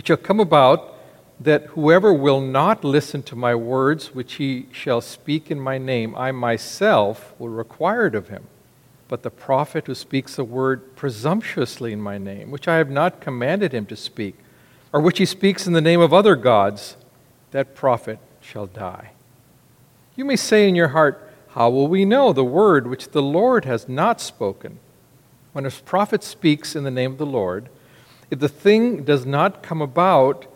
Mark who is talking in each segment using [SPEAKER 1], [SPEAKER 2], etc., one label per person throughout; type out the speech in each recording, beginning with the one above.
[SPEAKER 1] It shall come about that whoever will not listen to my words, which he shall speak in my name, I myself will require it of him. But the prophet who speaks a word presumptuously in my name, which I have not commanded him to speak, or which he speaks in the name of other gods, that prophet shall die. You may say in your heart, How will we know the word which the Lord has not spoken? When a prophet speaks in the name of the Lord, if the thing does not come about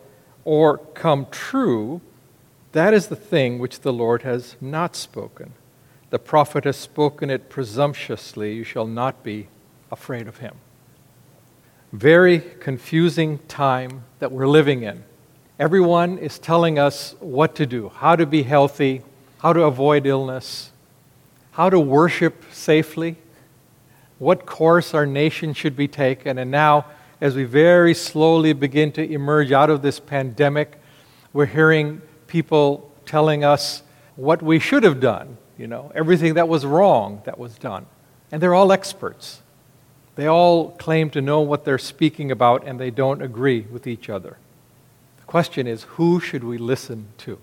[SPEAKER 1] or come true, that is the thing which the Lord has not spoken. The prophet has spoken it presumptuously. You shall not be afraid of him. Very confusing time that we're living in. Everyone is telling us what to do, how to be healthy, how to avoid illness, how to worship safely, what course our nation should be taken, and now as we very slowly begin to emerge out of this pandemic, we're hearing people telling us what we should have done, you know, everything that was wrong that was done. And they're all experts. They all claim to know what they're speaking about, and they don't agree with each other. The question is who should we listen to?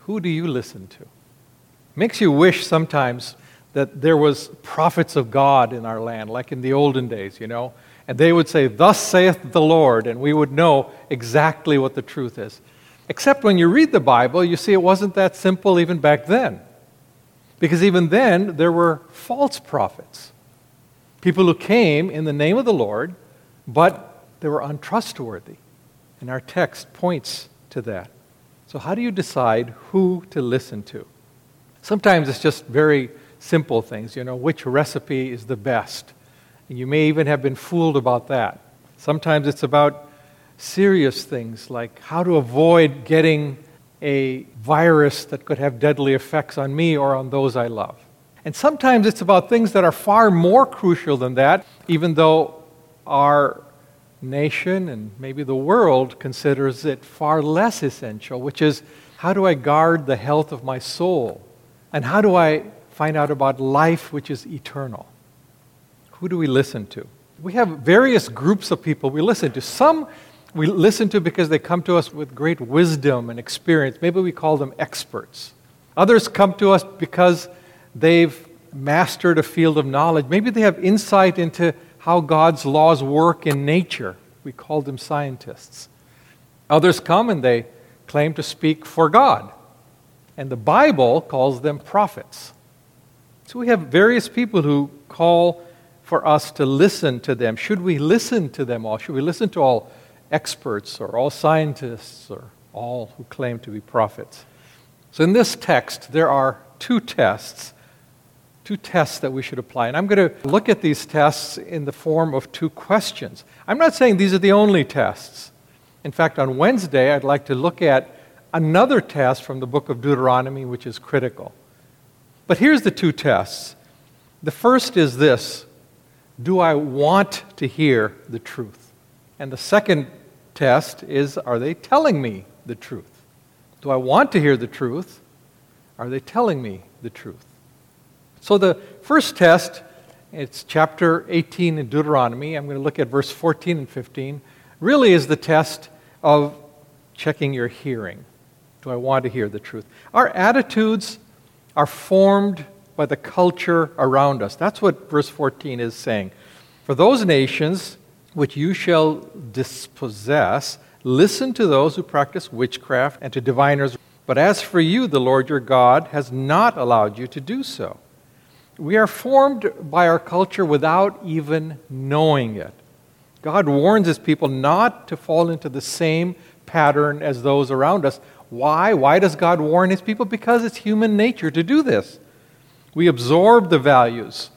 [SPEAKER 1] Who do you listen to? Makes you wish sometimes that there was prophets of God in our land, like in the olden days, you know, and they would say, Thus saith the Lord, and we would know exactly what the truth is. Except when you read the Bible, you see it wasn't that simple even back then. Because even then, there were false prophets. People who came in the name of the Lord, but they were untrustworthy. And our text points to that. So, how do you decide who to listen to? Sometimes it's just very simple things, you know, which recipe is the best and you may even have been fooled about that. Sometimes it's about serious things like how to avoid getting a virus that could have deadly effects on me or on those I love. And sometimes it's about things that are far more crucial than that, even though our nation and maybe the world considers it far less essential, which is how do I guard the health of my soul? And how do I find out about life which is eternal? Who do we listen to? We have various groups of people we listen to. Some we listen to because they come to us with great wisdom and experience. Maybe we call them experts. Others come to us because they've mastered a field of knowledge. Maybe they have insight into how God's laws work in nature. We call them scientists. Others come and they claim to speak for God. And the Bible calls them prophets. So we have various people who call for us to listen to them. Should we listen to them all? Should we listen to all experts or all scientists or all who claim to be prophets? So, in this text, there are two tests, two tests that we should apply. And I'm going to look at these tests in the form of two questions. I'm not saying these are the only tests. In fact, on Wednesday, I'd like to look at another test from the book of Deuteronomy, which is critical. But here's the two tests. The first is this do I want to hear the truth? And the second test is are they telling me the truth? Do I want to hear the truth? Are they telling me the truth? So the first test, it's chapter 18 in Deuteronomy. I'm going to look at verse 14 and 15. Really is the test of checking your hearing. Do I want to hear the truth? Our attitudes are formed by the culture around us. That's what verse 14 is saying. For those nations which you shall dispossess, listen to those who practice witchcraft and to diviners. But as for you, the Lord your God has not allowed you to do so. We are formed by our culture without even knowing it. God warns his people not to fall into the same pattern as those around us. Why? Why does God warn his people? Because it's human nature to do this. We absorb the values,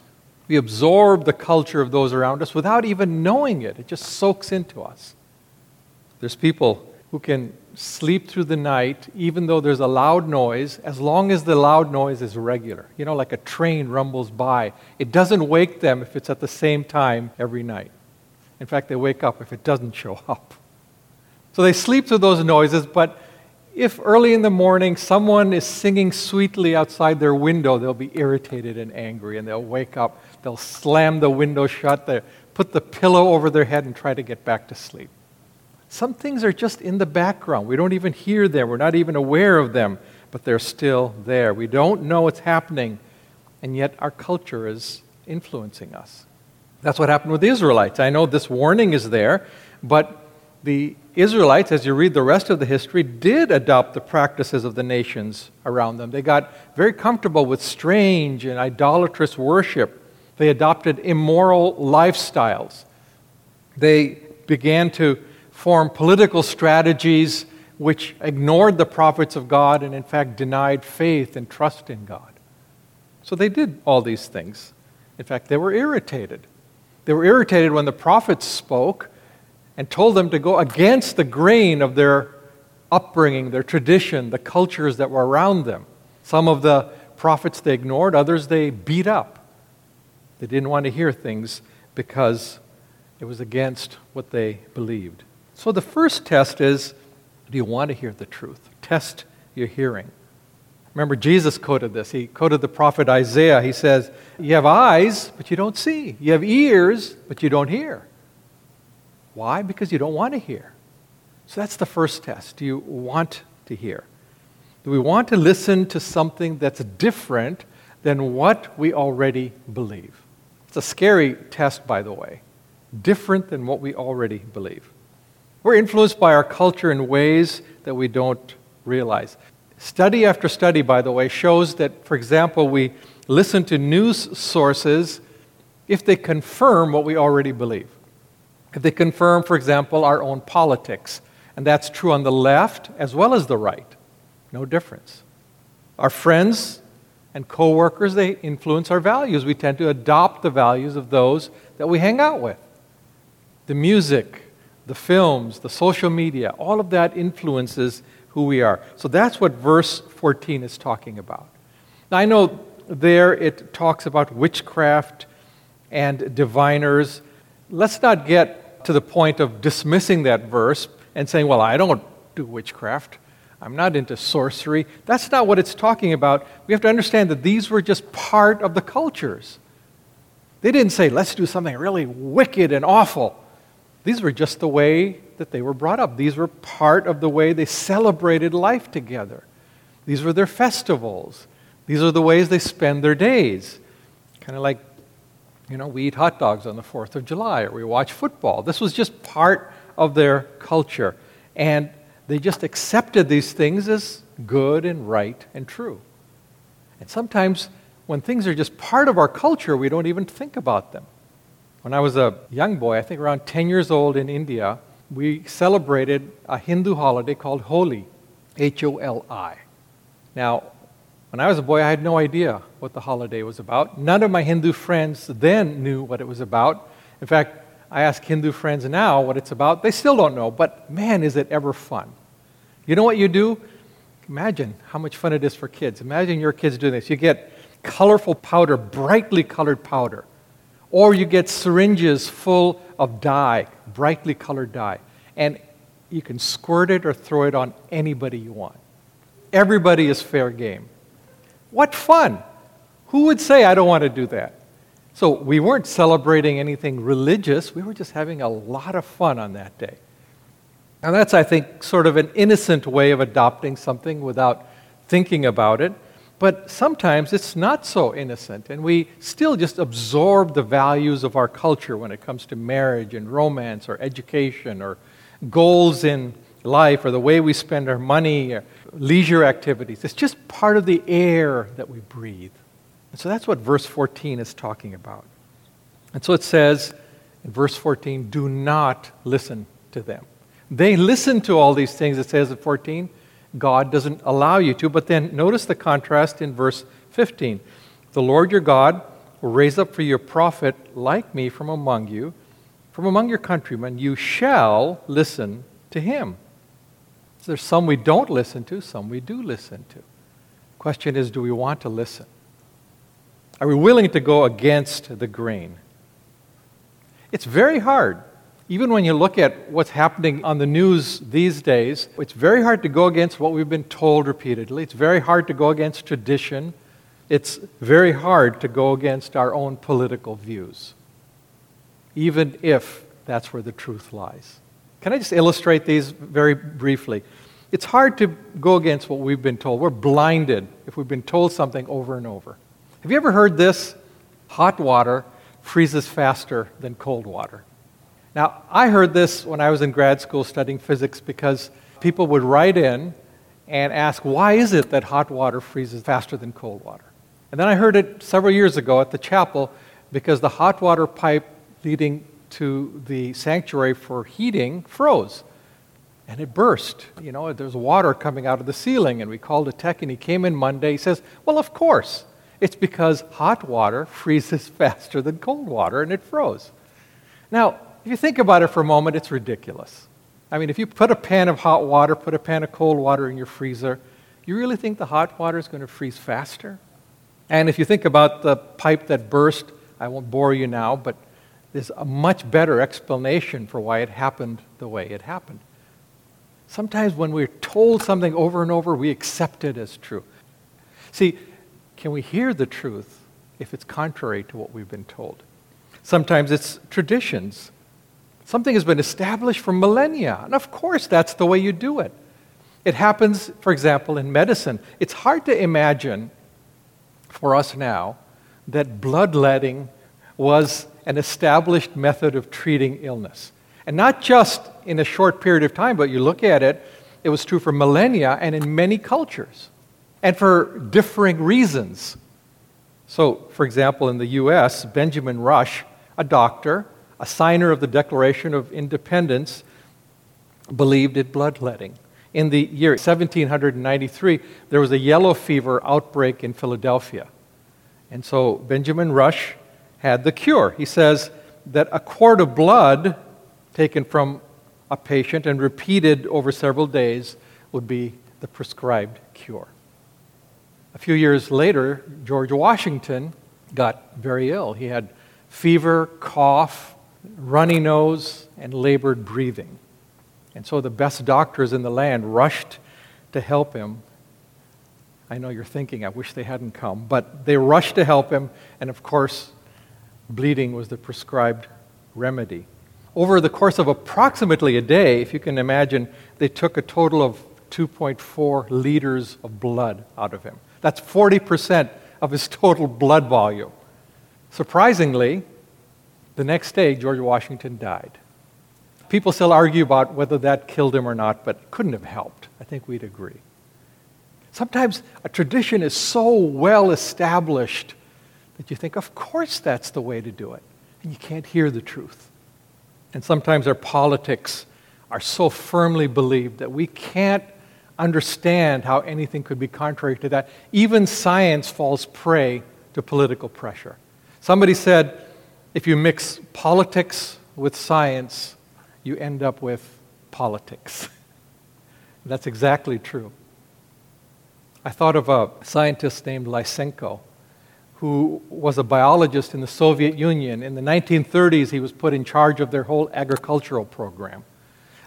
[SPEAKER 1] we absorb the culture of those around us without even knowing it. It just soaks into us. There's people who can sleep through the night even though there's a loud noise, as long as the loud noise is regular. You know, like a train rumbles by. It doesn't wake them if it's at the same time every night. In fact, they wake up if it doesn't show up. So they sleep through those noises, but if early in the morning someone is singing sweetly outside their window, they'll be irritated and angry and they'll wake up. They'll slam the window shut, they'll put the pillow over their head and try to get back to sleep. Some things are just in the background. We don't even hear them, we're not even aware of them, but they're still there. We don't know what's happening, and yet our culture is influencing us. That's what happened with the Israelites. I know this warning is there, but the Israelites, as you read the rest of the history, did adopt the practices of the nations around them. They got very comfortable with strange and idolatrous worship. They adopted immoral lifestyles. They began to form political strategies which ignored the prophets of God and, in fact, denied faith and trust in God. So they did all these things. In fact, they were irritated. They were irritated when the prophets spoke and told them to go against the grain of their upbringing, their tradition, the cultures that were around them. Some of the prophets they ignored, others they beat up. They didn't want to hear things because it was against what they believed. So the first test is do you want to hear the truth? Test your hearing. Remember, Jesus quoted this. He quoted the prophet Isaiah. He says, You have eyes, but you don't see. You have ears, but you don't hear. Why? Because you don't want to hear. So that's the first test. Do you want to hear? Do we want to listen to something that's different than what we already believe? It's a scary test, by the way. Different than what we already believe. We're influenced by our culture in ways that we don't realize. Study after study, by the way, shows that, for example, we listen to news sources if they confirm what we already believe. They confirm, for example, our own politics, and that's true on the left as well as the right, no difference. Our friends and coworkers, they influence our values. We tend to adopt the values of those that we hang out with. The music, the films, the social media, all of that influences who we are. So that's what verse 14 is talking about. Now, I know there it talks about witchcraft and diviners. Let's not get to the point of dismissing that verse and saying, well, I don't do witchcraft. I'm not into sorcery. That's not what it's talking about. We have to understand that these were just part of the cultures. They didn't say, let's do something really wicked and awful. These were just the way that they were brought up. These were part of the way they celebrated life together. These were their festivals. These are the ways they spend their days. Kind of like, you know, we eat hot dogs on the 4th of July or we watch football. This was just part of their culture. And they just accepted these things as good and right and true. And sometimes when things are just part of our culture, we don't even think about them. When I was a young boy, I think around 10 years old in India, we celebrated a Hindu holiday called Holi, H O L I. Now, when I was a boy, I had no idea what the holiday was about. None of my Hindu friends then knew what it was about. In fact, I ask Hindu friends now what it's about. They still don't know, but man, is it ever fun. You know what you do? Imagine how much fun it is for kids. Imagine your kids doing this. You get colorful powder, brightly colored powder, or you get syringes full of dye, brightly colored dye. And you can squirt it or throw it on anybody you want. Everybody is fair game. What fun! Who would say, I don't want to do that? So we weren't celebrating anything religious, we were just having a lot of fun on that day. And that's, I think, sort of an innocent way of adopting something without thinking about it. But sometimes it's not so innocent, and we still just absorb the values of our culture when it comes to marriage and romance or education or goals in life or the way we spend our money, or leisure activities. It's just part of the air that we breathe. And so that's what verse 14 is talking about. And so it says in verse 14, do not listen to them. They listen to all these things, it says in 14, God doesn't allow you to. But then notice the contrast in verse 15. The Lord your God will raise up for you a prophet like me from among you, from among your countrymen. You shall listen to him. There's some we don't listen to, some we do listen to. Question is, do we want to listen? Are we willing to go against the grain? It's very hard even when you look at what's happening on the news these days, it's very hard to go against what we've been told repeatedly. It's very hard to go against tradition. It's very hard to go against our own political views, even if that's where the truth lies. Can I just illustrate these very briefly? It's hard to go against what we've been told. We're blinded if we've been told something over and over. Have you ever heard this? Hot water freezes faster than cold water. Now, I heard this when I was in grad school studying physics because people would write in and ask, why is it that hot water freezes faster than cold water? And then I heard it several years ago at the chapel because the hot water pipe leading to the sanctuary for heating froze. And it burst. You know, there's water coming out of the ceiling. And we called a tech, and he came in Monday. He says, Well, of course. It's because hot water freezes faster than cold water, and it froze. Now, if you think about it for a moment, it's ridiculous. I mean, if you put a pan of hot water, put a pan of cold water in your freezer, you really think the hot water is going to freeze faster? And if you think about the pipe that burst, I won't bore you now, but there's a much better explanation for why it happened the way it happened. Sometimes when we're told something over and over, we accept it as true. See, can we hear the truth if it's contrary to what we've been told? Sometimes it's traditions. Something has been established for millennia, and of course that's the way you do it. It happens, for example, in medicine. It's hard to imagine for us now that bloodletting was an established method of treating illness. And not just in a short period of time, but you look at it, it was true for millennia and in many cultures, and for differing reasons. So, for example, in the US, Benjamin Rush, a doctor, a signer of the Declaration of Independence, believed in bloodletting. In the year 1793, there was a yellow fever outbreak in Philadelphia. And so Benjamin Rush had the cure. He says that a quart of blood taken from a patient and repeated over several days would be the prescribed cure. A few years later, George Washington got very ill. He had fever, cough, runny nose, and labored breathing. And so the best doctors in the land rushed to help him. I know you're thinking, I wish they hadn't come, but they rushed to help him, and of course, bleeding was the prescribed remedy. Over the course of approximately a day, if you can imagine, they took a total of 2.4 liters of blood out of him. That's 40% of his total blood volume. Surprisingly, the next day, George Washington died. People still argue about whether that killed him or not, but couldn't have helped. I think we'd agree. Sometimes a tradition is so well established that you think, of course that's the way to do it. And you can't hear the truth. And sometimes our politics are so firmly believed that we can't understand how anything could be contrary to that. Even science falls prey to political pressure. Somebody said if you mix politics with science, you end up with politics. That's exactly true. I thought of a scientist named Lysenko who was a biologist in the Soviet Union. In the 1930s, he was put in charge of their whole agricultural program.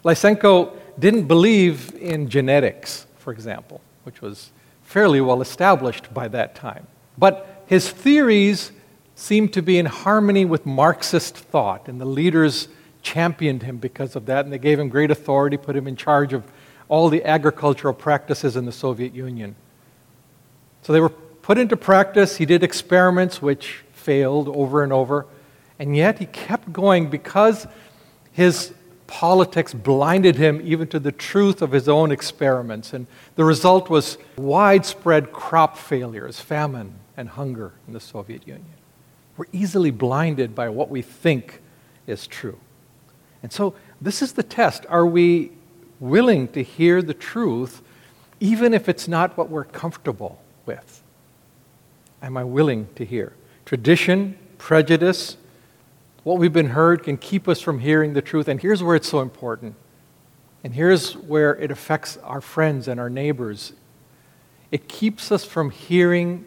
[SPEAKER 1] Lysenko didn't believe in genetics, for example, which was fairly well established by that time. But his theories seemed to be in harmony with Marxist thought, and the leaders championed him because of that, and they gave him great authority, put him in charge of all the agricultural practices in the Soviet Union. So they were put into practice. He did experiments which failed over and over. And yet he kept going because his politics blinded him even to the truth of his own experiments. And the result was widespread crop failures, famine, and hunger in the Soviet Union. We're easily blinded by what we think is true. And so this is the test. Are we willing to hear the truth even if it's not what we're comfortable with? Am I willing to hear? Tradition, prejudice, what we've been heard can keep us from hearing the truth. And here's where it's so important. And here's where it affects our friends and our neighbors. It keeps us from hearing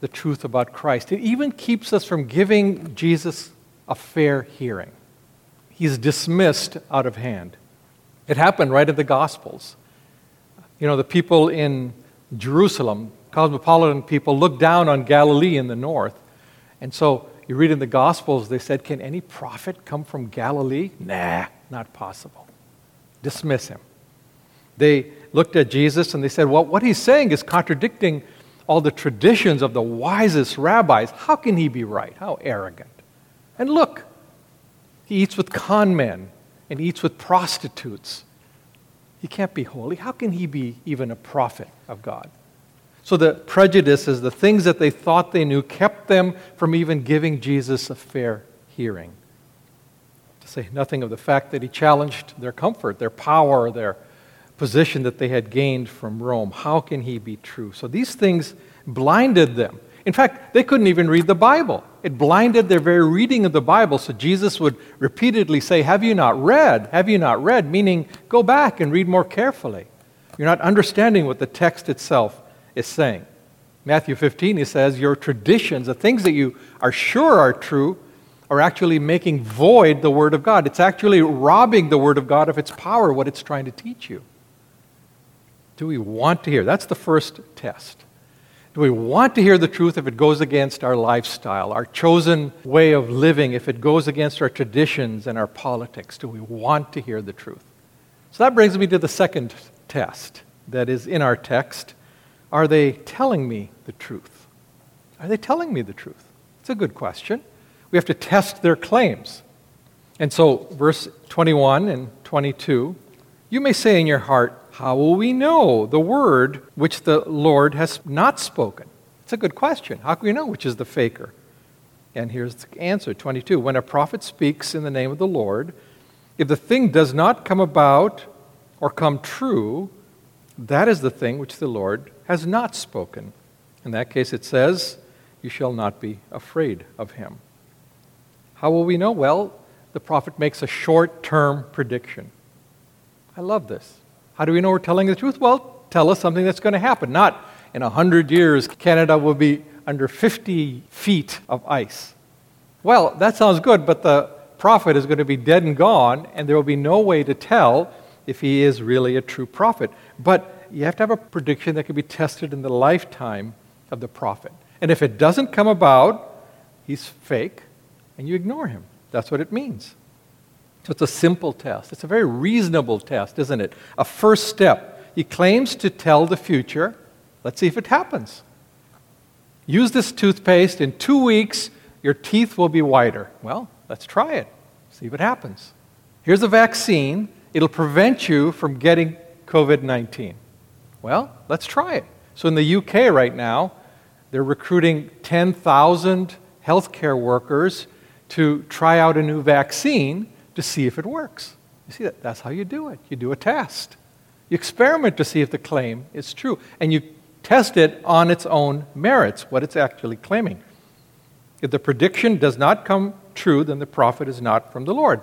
[SPEAKER 1] the truth about Christ. It even keeps us from giving Jesus a fair hearing. He's dismissed out of hand. It happened right in the Gospels. You know, the people in Jerusalem, cosmopolitan people looked down on Galilee in the north. And so you read in the Gospels, they said, Can any prophet come from Galilee? Nah, not possible. Dismiss him. They looked at Jesus and they said, Well, what he's saying is contradicting all the traditions of the wisest rabbis. How can he be right? How arrogant. And look, he eats with con men and eats with prostitutes. He can't be holy. How can he be even a prophet of God? So the prejudices, the things that they thought they knew, kept them from even giving Jesus a fair hearing. To say nothing of the fact that he challenged their comfort, their power, their position that they had gained from Rome. How can he be true? So these things blinded them. In fact, they couldn't even read the Bible. It blinded their very reading of the Bible. So Jesus would repeatedly say, Have you not read? Have you not read? Meaning, go back and read more carefully. You're not understanding what the text itself is saying. Matthew 15, he says, Your traditions, the things that you are sure are true, are actually making void the Word of God. It's actually robbing the Word of God of its power, what it's trying to teach you. Do we want to hear? That's the first test. Do we want to hear the truth if it goes against our lifestyle, our chosen way of living, if it goes against our traditions and our politics? Do we want to hear the truth? So that brings me to the second test that is in our text. Are they telling me the truth? Are they telling me the truth? It's a good question. We have to test their claims. And so, verse 21 and 22 you may say in your heart, How will we know the word which the Lord has not spoken? It's a good question. How can we know which is the faker? And here's the answer 22. When a prophet speaks in the name of the Lord, if the thing does not come about or come true, that is the thing which the Lord has not spoken. In that case, it says, You shall not be afraid of him. How will we know? Well, the prophet makes a short term prediction. I love this. How do we know we're telling the truth? Well, tell us something that's going to happen. Not in 100 years, Canada will be under 50 feet of ice. Well, that sounds good, but the prophet is going to be dead and gone, and there will be no way to tell if he is really a true prophet. But you have to have a prediction that can be tested in the lifetime of the prophet. And if it doesn't come about, he's fake, and you ignore him. That's what it means. So it's a simple test. It's a very reasonable test, isn't it? A first step. He claims to tell the future. Let's see if it happens. Use this toothpaste. In two weeks, your teeth will be whiter. Well, let's try it. See what happens. Here's a vaccine. It'll prevent you from getting COVID 19. Well, let's try it. So in the UK right now, they're recruiting 10,000 healthcare workers to try out a new vaccine to see if it works. You see, that, that's how you do it. You do a test. You experiment to see if the claim is true, and you test it on its own merits, what it's actually claiming. If the prediction does not come true, then the prophet is not from the Lord.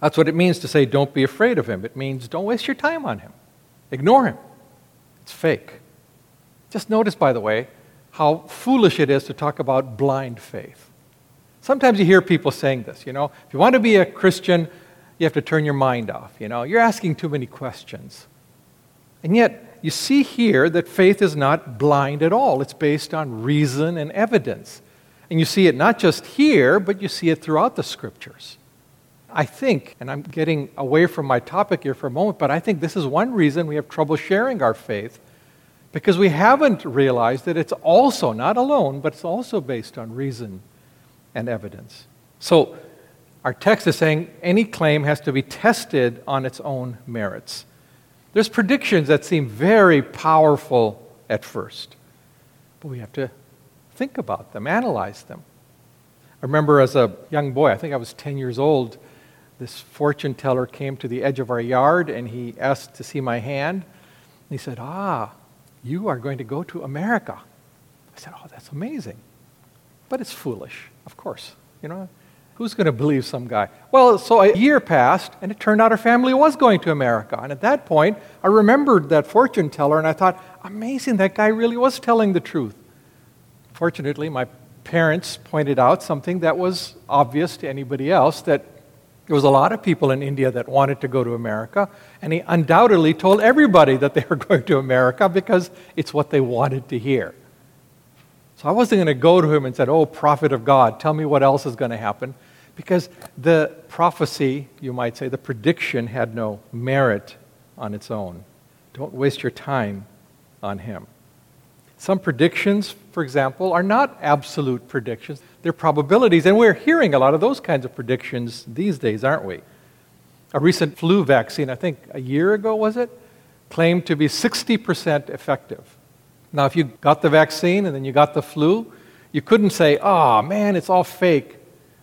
[SPEAKER 1] That's what it means to say, don't be afraid of him. It means don't waste your time on him, ignore him. It's fake. Just notice, by the way, how foolish it is to talk about blind faith. Sometimes you hear people saying this, you know, if you want to be a Christian, you have to turn your mind off, you know, you're asking too many questions. And yet, you see here that faith is not blind at all. It's based on reason and evidence. And you see it not just here, but you see it throughout the scriptures. I think, and I'm getting away from my topic here for a moment, but I think this is one reason we have trouble sharing our faith because we haven't realized that it's also, not alone, but it's also based on reason and evidence. So, our text is saying any claim has to be tested on its own merits. There's predictions that seem very powerful at first, but we have to think about them, analyze them. I remember as a young boy, I think I was 10 years old, this fortune teller came to the edge of our yard and he asked to see my hand. And He said, Ah, you are going to go to America. I said, Oh, that's amazing. But it's foolish. Of course. You know, who's going to believe some guy? Well, so a year passed, and it turned out our family was going to America. And at that point, I remembered that fortune teller, and I thought, amazing, that guy really was telling the truth. Fortunately, my parents pointed out something that was obvious to anybody else that there was a lot of people in India that wanted to go to America, and he undoubtedly told everybody that they were going to America because it's what they wanted to hear. So I wasn't going to go to him and said, Oh, prophet of God, tell me what else is going to happen. Because the prophecy, you might say, the prediction had no merit on its own. Don't waste your time on him. Some predictions, for example, are not absolute predictions, they're probabilities, and we're hearing a lot of those kinds of predictions these days, aren't we? A recent flu vaccine, I think a year ago was it, claimed to be 60% effective. Now, if you got the vaccine and then you got the flu, you couldn't say, oh man, it's all fake.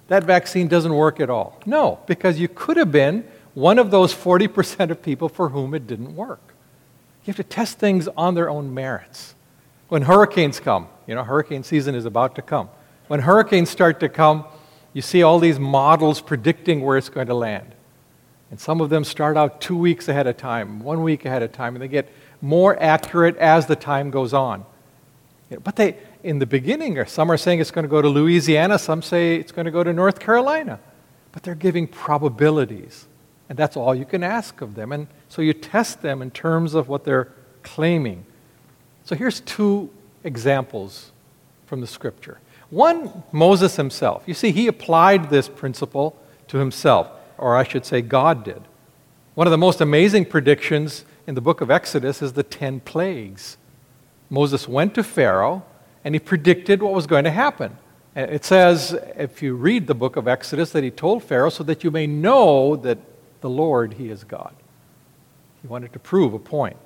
[SPEAKER 1] That vaccine doesn't work at all. No, because you could have been one of those 40% of people for whom it didn't work. You have to test things on their own merits. When hurricanes come, you know, hurricane season is about to come. When hurricanes start to come, you see all these models predicting where it's going to land. And some of them start out two weeks ahead of time, one week ahead of time, and they get more accurate as the time goes on. But they, in the beginning, some are saying it's going to go to Louisiana, some say it's going to go to North Carolina. But they're giving probabilities. And that's all you can ask of them. And so you test them in terms of what they're claiming. So here's two examples from the scripture. One, Moses himself. You see, he applied this principle to himself, or I should say, God did. One of the most amazing predictions in the book of Exodus is the 10 plagues. Moses went to Pharaoh and he predicted what was going to happen. Uh, it says, if you read the book of Exodus, that he told Pharaoh, so that you may know that the Lord, he is God. He wanted to prove a point.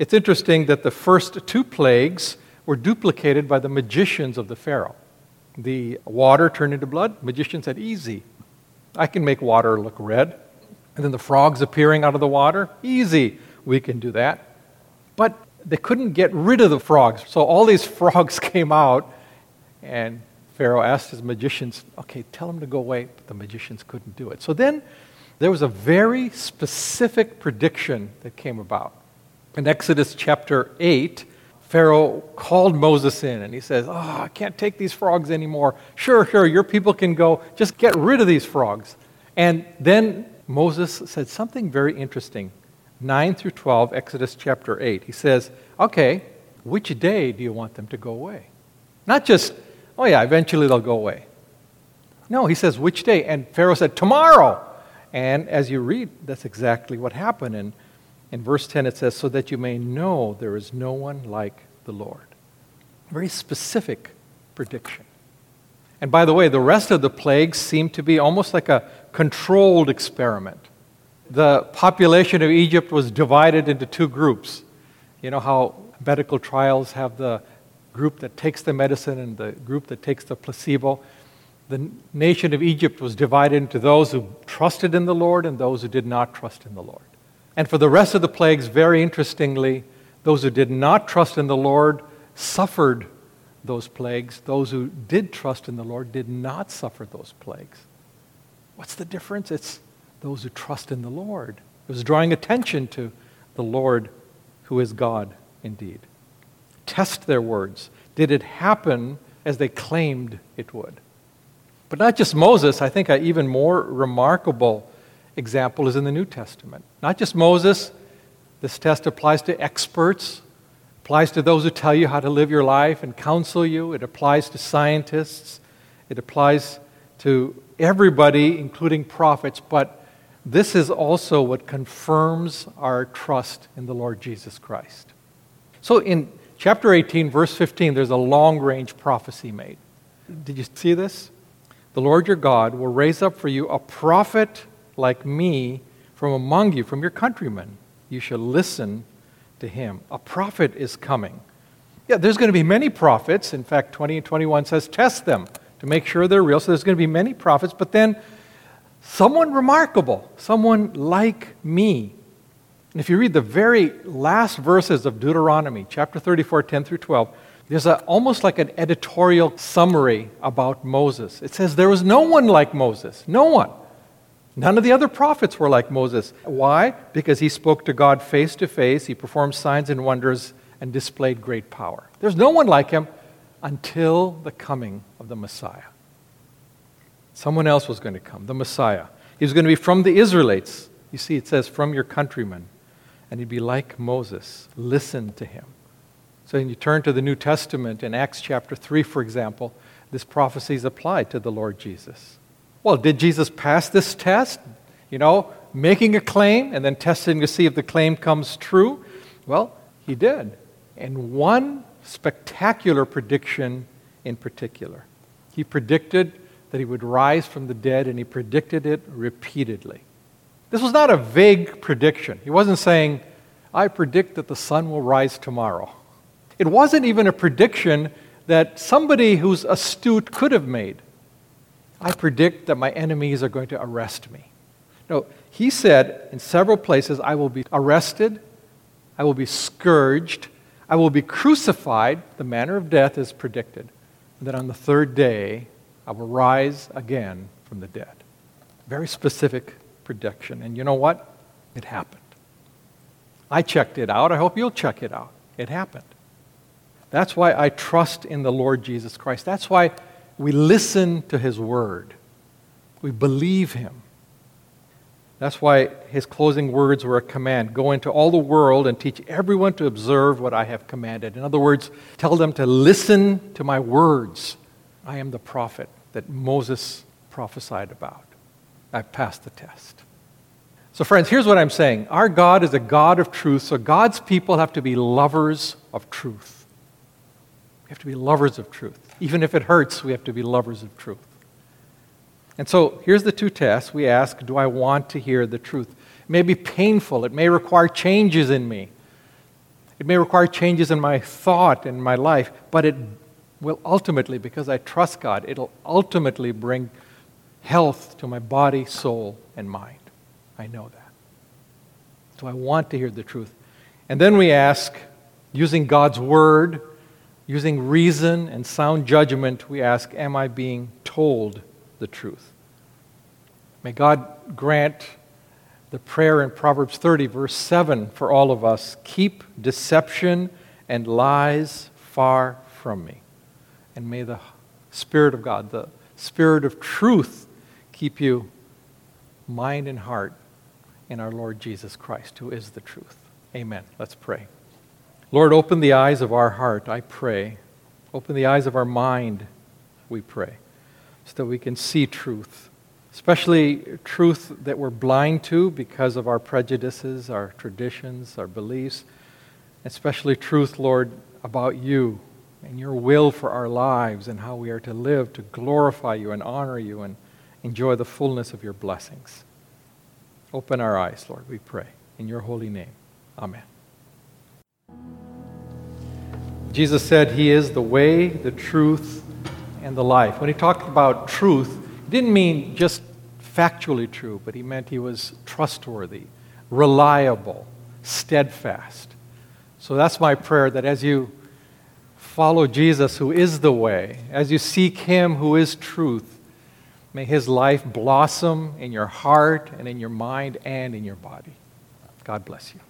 [SPEAKER 1] It's interesting that the first two plagues were duplicated by the magicians of the Pharaoh. The water turned into blood, magician said, Easy. I can make water look red. And then the frogs appearing out of the water, easy. We can do that. But they couldn't get rid of the frogs. So all these frogs came out, and Pharaoh asked his magicians, okay, tell them to go away. But the magicians couldn't do it. So then there was a very specific prediction that came about. In Exodus chapter 8, Pharaoh called Moses in and he says, Oh, I can't take these frogs anymore. Sure, sure, your people can go. Just get rid of these frogs. And then Moses said something very interesting. 9 through 12, Exodus chapter 8. He says, Okay, which day do you want them to go away? Not just, oh yeah, eventually they'll go away. No, he says, which day? And Pharaoh said, tomorrow. And as you read, that's exactly what happened. And in verse 10, it says, so that you may know there is no one like the Lord. Very specific prediction. And by the way, the rest of the plagues seem to be almost like a controlled experiment the population of Egypt was divided into two groups. You know how medical trials have the group that takes the medicine and the group that takes the placebo? The nation of Egypt was divided into those who trusted in the Lord and those who did not trust in the Lord. And for the rest of the plagues, very interestingly, those who did not trust in the Lord suffered those plagues. Those who did trust in the Lord did not suffer those plagues. What's the difference? It's those who trust in the Lord. It was drawing attention to the Lord who is God indeed. Test their words. Did it happen as they claimed it would? But not just Moses, I think an even more remarkable example is in the New Testament. Not just Moses, this test applies to experts, applies to those who tell you how to live your life and counsel you, it applies to scientists, it applies to everybody, including prophets, but this is also what confirms our trust in the Lord Jesus Christ. So in chapter 18, verse 15, there's a long range prophecy made. Did you see this? The Lord your God will raise up for you a prophet like me from among you, from your countrymen. You shall listen to him. A prophet is coming. Yeah, there's going to be many prophets. In fact, 20 and 21 says, test them to make sure they're real. So there's going to be many prophets, but then someone remarkable, someone like me. And if you read the very last verses of Deuteronomy, chapter 34, 10 through 12, there's a, almost like an editorial summary about Moses. It says, There was no one like Moses. No one. None of the other prophets were like Moses. Why? Because he spoke to God face to face, he performed signs and wonders, and displayed great power. There's no one like him until the coming of the Messiah. Someone else was going to come, the Messiah. He was going to be from the Israelites. You see, it says, from your countrymen. And he'd be like Moses. Listen to him. So when you turn to the New Testament in Acts chapter 3, for example, this prophecy is applied to the Lord Jesus. Well, did Jesus pass this test? You know, making a claim and then testing to see if the claim comes true? Well, he did. And one spectacular prediction in particular. He predicted that he would rise from the dead, and he predicted it repeatedly. This was not a vague prediction. He wasn't saying, I predict that the sun will rise tomorrow. It wasn't even a prediction that somebody who's astute could have made. I predict that my enemies are going to arrest me. No, he said in several places, I will be arrested, I will be scourged, I will be crucified, the manner of death is predicted, and that on the third day I will rise again from the dead. Very specific prediction. And you know what? It happened. I checked it out. I hope you'll check it out. It happened. That's why I trust in the Lord Jesus Christ. That's why we listen to his word. We believe him. That's why his closing words were a command Go into all the world and teach everyone to observe what I have commanded. In other words, tell them to listen to my words. I am the prophet that Moses prophesied about. I've passed the test. So, friends, here's what I'm saying Our God is a God of truth, so God's people have to be lovers of truth. We have to be lovers of truth. Even if it hurts, we have to be lovers of truth. And so here's the two tests we ask Do I want to hear the truth? It may be painful, it may require changes in me, it may require changes in my thought and my life, but it will ultimately, because I trust God, it'll ultimately bring health to my body, soul, and mind. I know that. So I want to hear the truth. And then we ask, using God's word, using reason and sound judgment, we ask, Am I being told the truth? May God grant the prayer in Proverbs 30, verse 7 for all of us keep deception and lies far from me. And may the Spirit of God, the Spirit of truth, keep you mind and heart in our Lord Jesus Christ, who is the truth. Amen. Let's pray. Lord, open the eyes of our heart, I pray. Open the eyes of our mind, we pray, so that we can see truth especially truth that we're blind to because of our prejudices, our traditions, our beliefs, especially truth, Lord, about you and your will for our lives and how we are to live to glorify you and honor you and enjoy the fullness of your blessings. Open our eyes, Lord, we pray. In your holy name. Amen. Jesus said he is the way, the truth, and the life. When he talked about truth, he didn't mean just factually true, but he meant he was trustworthy, reliable, steadfast. So that's my prayer that as you follow Jesus, who is the way, as you seek him who is truth, may his life blossom in your heart and in your mind and in your body. God bless you.